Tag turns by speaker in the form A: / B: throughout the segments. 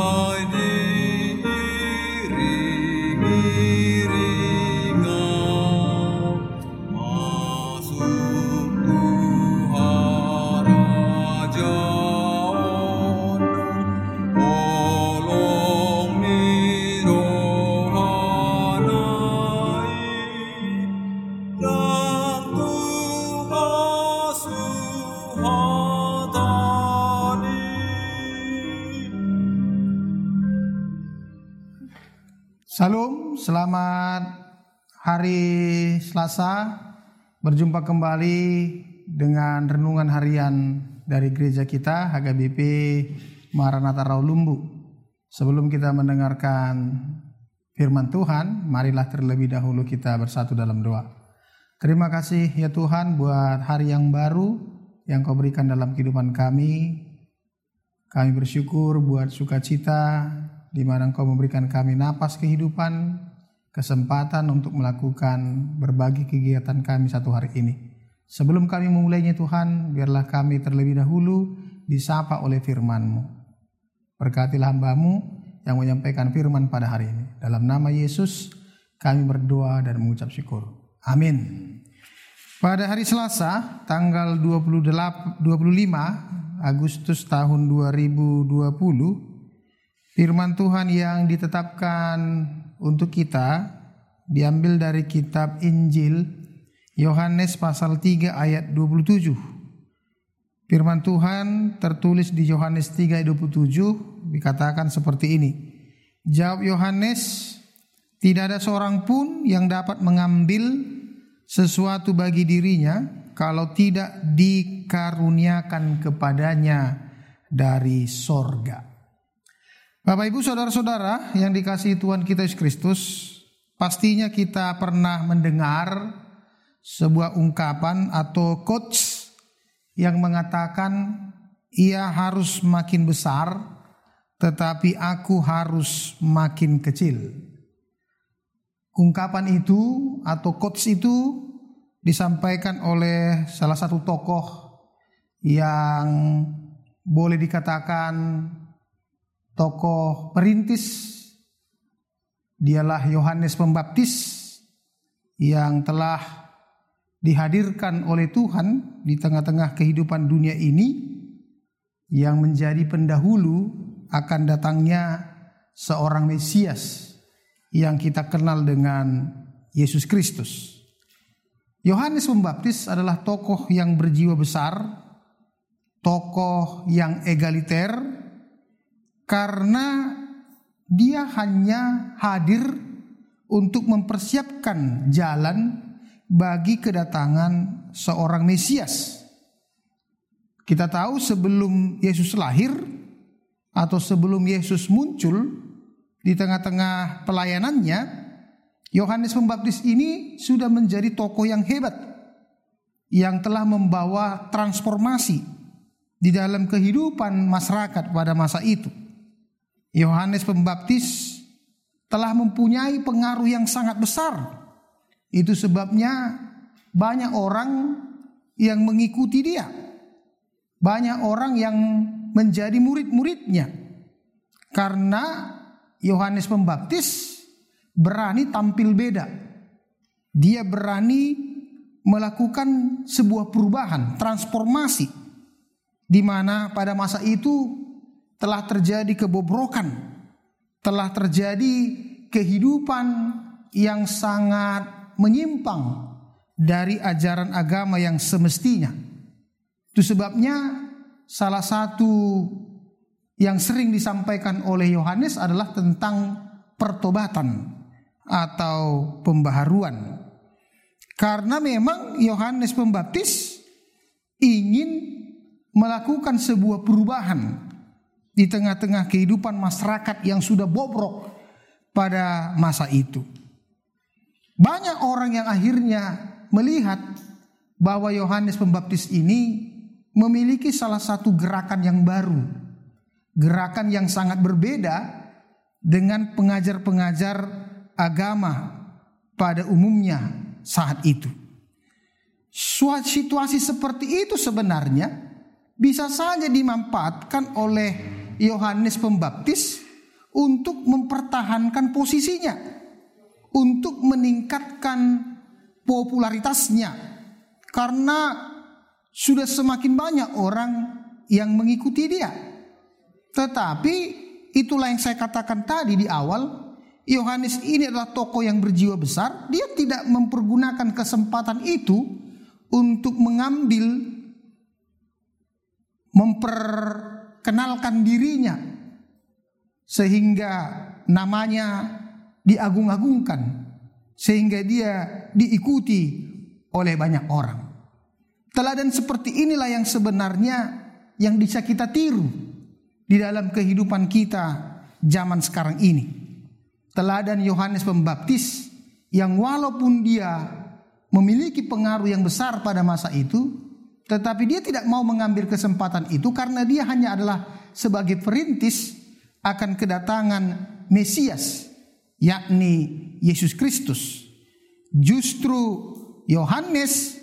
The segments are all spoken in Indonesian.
A: I need.
B: Salam, selamat hari Selasa. Berjumpa kembali dengan renungan harian dari gereja kita HGBP Maranatha Raulumbu. Sebelum kita mendengarkan firman Tuhan, marilah terlebih dahulu kita bersatu dalam doa. Terima kasih ya Tuhan buat hari yang baru yang kau berikan dalam kehidupan kami. Kami bersyukur buat sukacita di mana Engkau memberikan kami napas kehidupan, kesempatan untuk melakukan berbagai kegiatan kami satu hari ini. Sebelum kami memulainya Tuhan, biarlah kami terlebih dahulu disapa oleh firman-Mu. Berkatilah hambamu yang menyampaikan firman pada hari ini. Dalam nama Yesus kami berdoa dan mengucap syukur. Amin. Pada hari Selasa, tanggal 28, 25 Agustus tahun 2020, Firman Tuhan yang ditetapkan untuk kita diambil dari kitab Injil Yohanes pasal 3 ayat 27. Firman Tuhan tertulis di Yohanes 3 ayat 27 dikatakan seperti ini. Jawab Yohanes, tidak ada seorang pun yang dapat mengambil sesuatu bagi dirinya kalau tidak dikaruniakan kepadanya dari sorga. Bapak Ibu Saudara-saudara yang dikasihi Tuhan kita Yesus Kristus, pastinya kita pernah mendengar sebuah ungkapan atau quotes yang mengatakan ia harus makin besar tetapi aku harus makin kecil. Ungkapan itu atau quotes itu disampaikan oleh salah satu tokoh yang boleh dikatakan tokoh perintis dialah Yohanes Pembaptis yang telah dihadirkan oleh Tuhan di tengah-tengah kehidupan dunia ini yang menjadi pendahulu akan datangnya seorang Mesias yang kita kenal dengan Yesus Kristus. Yohanes Pembaptis adalah tokoh yang berjiwa besar, tokoh yang egaliter, karena dia hanya hadir untuk mempersiapkan jalan bagi kedatangan seorang Mesias. Kita tahu sebelum Yesus lahir atau sebelum Yesus muncul di tengah-tengah pelayanannya, Yohanes Pembaptis ini sudah menjadi tokoh yang hebat yang telah membawa transformasi di dalam kehidupan masyarakat pada masa itu. Yohanes Pembaptis telah mempunyai pengaruh yang sangat besar. Itu sebabnya banyak orang yang mengikuti dia. Banyak orang yang menjadi murid-muridnya. Karena Yohanes Pembaptis berani tampil beda. Dia berani melakukan sebuah perubahan, transformasi di mana pada masa itu telah terjadi kebobrokan, telah terjadi kehidupan yang sangat menyimpang dari ajaran agama yang semestinya. Itu sebabnya salah satu yang sering disampaikan oleh Yohanes adalah tentang pertobatan atau pembaharuan. Karena memang Yohanes Pembaptis ingin melakukan sebuah perubahan di tengah-tengah kehidupan masyarakat yang sudah bobrok pada masa itu. Banyak orang yang akhirnya melihat bahwa Yohanes Pembaptis ini memiliki salah satu gerakan yang baru, gerakan yang sangat berbeda dengan pengajar-pengajar agama pada umumnya saat itu. Situasi seperti itu sebenarnya bisa saja dimanfaatkan oleh Yohanes Pembaptis untuk mempertahankan posisinya, untuk meningkatkan popularitasnya, karena sudah semakin banyak orang yang mengikuti dia. Tetapi itulah yang saya katakan tadi di awal, Yohanes ini adalah tokoh yang berjiwa besar, dia tidak mempergunakan kesempatan itu untuk mengambil memperkenalkan dirinya sehingga namanya diagung-agungkan sehingga dia diikuti oleh banyak orang. Teladan seperti inilah yang sebenarnya yang bisa kita tiru di dalam kehidupan kita zaman sekarang ini. Teladan Yohanes Pembaptis yang walaupun dia memiliki pengaruh yang besar pada masa itu, tetapi dia tidak mau mengambil kesempatan itu karena dia hanya adalah sebagai perintis akan kedatangan Mesias, yakni Yesus Kristus. Justru Yohanes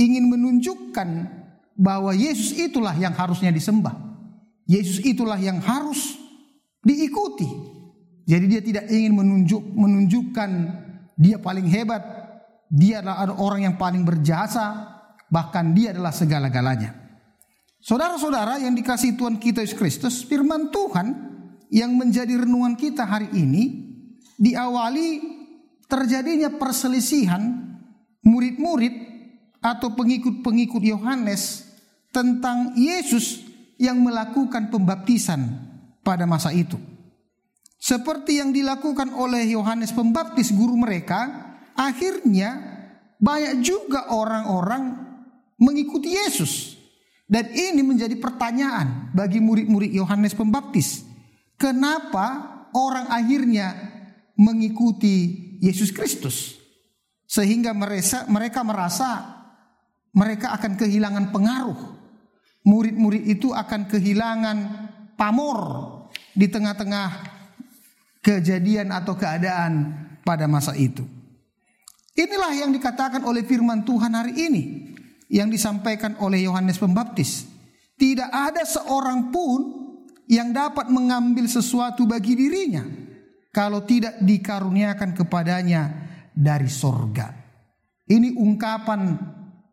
B: ingin menunjukkan bahwa Yesus itulah yang harusnya disembah. Yesus itulah yang harus diikuti. Jadi dia tidak ingin menunjuk menunjukkan dia paling hebat, dia adalah orang yang paling berjasa, bahkan dia adalah segala-galanya. Saudara-saudara yang dikasih Tuhan kita Yesus Kristus, firman Tuhan yang menjadi renungan kita hari ini diawali terjadinya perselisihan murid-murid atau pengikut-pengikut Yohanes tentang Yesus yang melakukan pembaptisan pada masa itu. Seperti yang dilakukan oleh Yohanes Pembaptis guru mereka, akhirnya banyak juga orang-orang mengikuti Yesus. Dan ini menjadi pertanyaan bagi murid-murid Yohanes Pembaptis. Kenapa orang akhirnya mengikuti Yesus Kristus? Sehingga mereka, merasa mereka akan kehilangan pengaruh. Murid-murid itu akan kehilangan pamor di tengah-tengah kejadian atau keadaan pada masa itu. Inilah yang dikatakan oleh firman Tuhan hari ini yang disampaikan oleh Yohanes Pembaptis. Tidak ada seorang pun yang dapat mengambil sesuatu bagi dirinya kalau tidak dikaruniakan kepadanya dari sorga. Ini ungkapan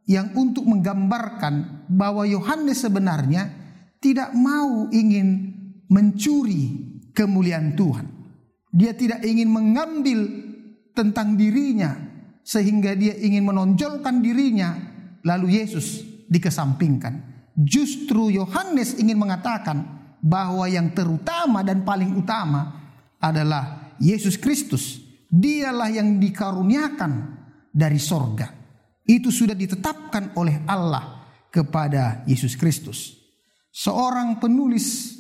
B: yang untuk menggambarkan bahwa Yohanes sebenarnya tidak mau ingin mencuri kemuliaan Tuhan. Dia tidak ingin mengambil tentang dirinya sehingga dia ingin menonjolkan dirinya lalu Yesus dikesampingkan. Justru Yohanes ingin mengatakan bahwa yang terutama dan paling utama adalah Yesus Kristus Dialah yang dikaruniakan dari sorga. Itu sudah ditetapkan oleh Allah kepada Yesus Kristus. Seorang penulis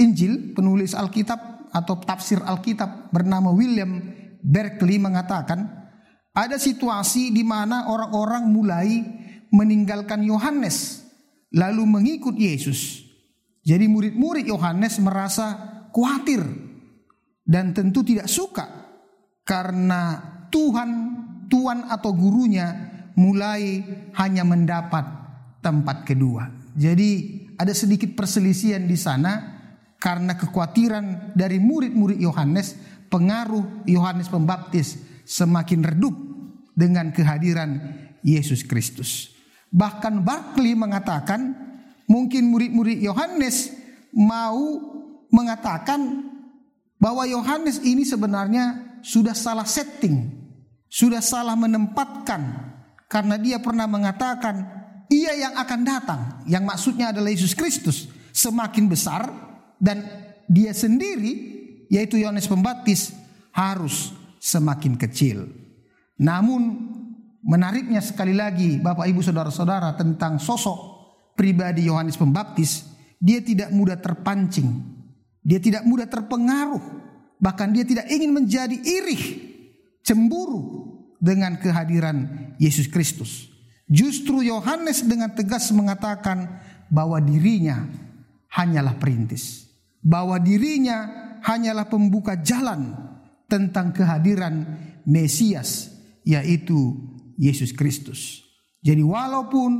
B: Injil, penulis Alkitab atau tafsir Alkitab bernama William Berkeley mengatakan, ada situasi di mana orang-orang mulai meninggalkan Yohanes lalu mengikut Yesus. Jadi murid-murid Yohanes merasa khawatir dan tentu tidak suka karena Tuhan, tuan atau gurunya mulai hanya mendapat tempat kedua. Jadi ada sedikit perselisihan di sana karena kekhawatiran dari murid-murid Yohanes, pengaruh Yohanes Pembaptis semakin redup dengan kehadiran Yesus Kristus. Bahkan Barclay mengatakan mungkin murid-murid Yohanes mau mengatakan bahwa Yohanes ini sebenarnya sudah salah setting, sudah salah menempatkan karena dia pernah mengatakan ia yang akan datang, yang maksudnya adalah Yesus Kristus semakin besar dan dia sendiri yaitu Yohanes Pembaptis harus semakin kecil. Namun menariknya sekali lagi Bapak Ibu Saudara-saudara tentang sosok pribadi Yohanes Pembaptis, dia tidak mudah terpancing, dia tidak mudah terpengaruh, bahkan dia tidak ingin menjadi irih, cemburu dengan kehadiran Yesus Kristus. Justru Yohanes dengan tegas mengatakan bahwa dirinya hanyalah perintis, bahwa dirinya hanyalah pembuka jalan tentang kehadiran Mesias, yaitu Yesus Kristus. Jadi, walaupun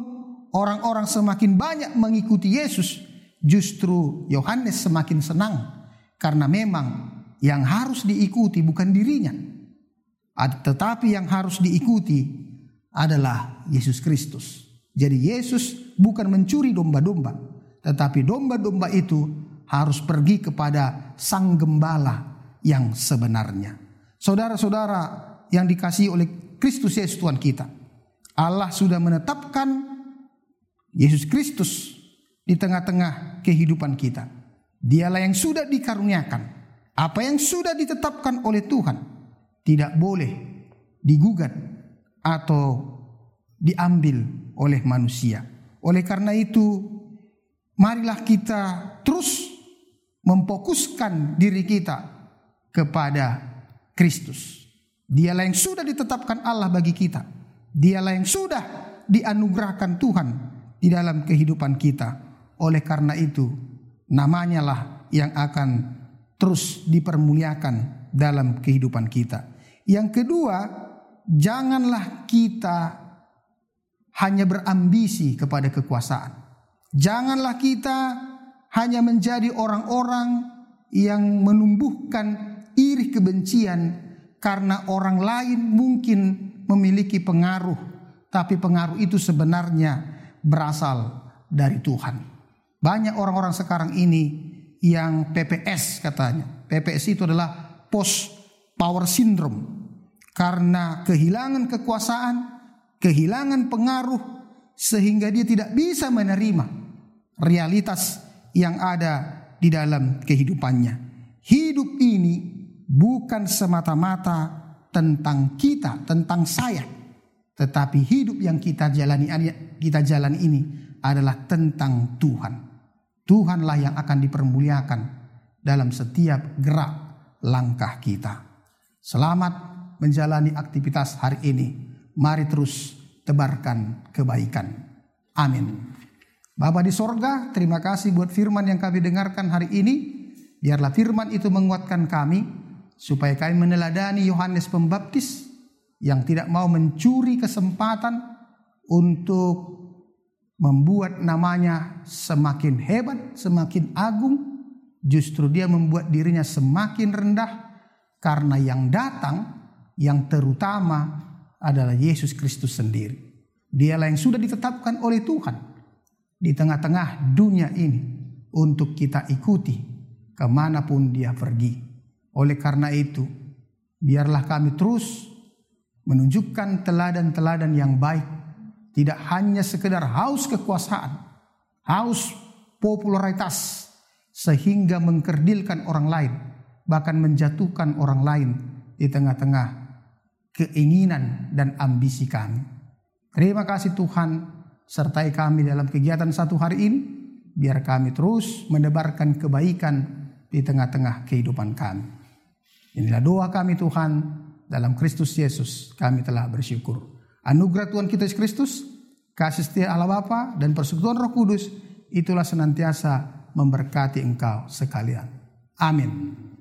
B: orang-orang semakin banyak mengikuti Yesus, justru Yohanes semakin senang karena memang yang harus diikuti bukan dirinya, tetapi yang harus diikuti adalah Yesus Kristus. Jadi Yesus bukan mencuri domba-domba, tetapi domba-domba itu harus pergi kepada sang gembala yang sebenarnya. Saudara-saudara yang dikasihi oleh Kristus Yesus Tuhan kita. Allah sudah menetapkan Yesus Kristus di tengah-tengah kehidupan kita. Dialah yang sudah dikaruniakan. Apa yang sudah ditetapkan oleh Tuhan tidak boleh digugat atau diambil oleh manusia. Oleh karena itu, marilah kita terus memfokuskan diri kita kepada Kristus. Dialah yang sudah ditetapkan Allah bagi kita. Dialah yang sudah dianugerahkan Tuhan di dalam kehidupan kita. Oleh karena itu, namanya lah yang akan terus dipermuliakan dalam kehidupan kita. Yang kedua, janganlah kita hanya berambisi kepada kekuasaan. Janganlah kita hanya menjadi orang-orang yang menumbuhkan iri kebencian karena orang lain mungkin memiliki pengaruh, tapi pengaruh itu sebenarnya berasal dari Tuhan. Banyak orang-orang sekarang ini yang PPS katanya. PPS itu adalah post power syndrome karena kehilangan kekuasaan, kehilangan pengaruh, sehingga dia tidak bisa menerima realitas yang ada di dalam kehidupannya. Hidup ini bukan semata-mata tentang kita, tentang saya, tetapi hidup yang kita jalani kita jalani ini adalah tentang Tuhan. Tuhanlah yang akan dipermuliakan dalam setiap gerak langkah kita. Selamat menjalani aktivitas hari ini. Mari terus tebarkan kebaikan. Amin. Bapa di sorga, terima kasih buat firman yang kami dengarkan hari ini. Biarlah firman itu menguatkan kami, supaya kami meneladani Yohanes Pembaptis yang tidak mau mencuri kesempatan untuk membuat namanya semakin hebat, semakin agung. Justru dia membuat dirinya semakin rendah karena yang datang yang terutama adalah Yesus Kristus sendiri. Dialah yang sudah ditetapkan oleh Tuhan di tengah-tengah dunia ini untuk kita ikuti ke mana pun dia pergi. Oleh karena itu, biarlah kami terus menunjukkan teladan-teladan yang baik. Tidak hanya sekedar haus kekuasaan, haus popularitas, sehingga mengkerdilkan orang lain, bahkan menjatuhkan orang lain di tengah-tengah keinginan dan ambisi kami. Terima kasih Tuhan sertai kami dalam kegiatan satu hari ini. Biar kami terus menebarkan kebaikan di tengah-tengah kehidupan kami. Inilah doa kami Tuhan dalam Kristus Yesus kami telah bersyukur. Anugerah Tuhan kita Yesus Kristus, kasih setia Allah Bapa dan persekutuan Roh Kudus itulah senantiasa memberkati engkau sekalian. Amin.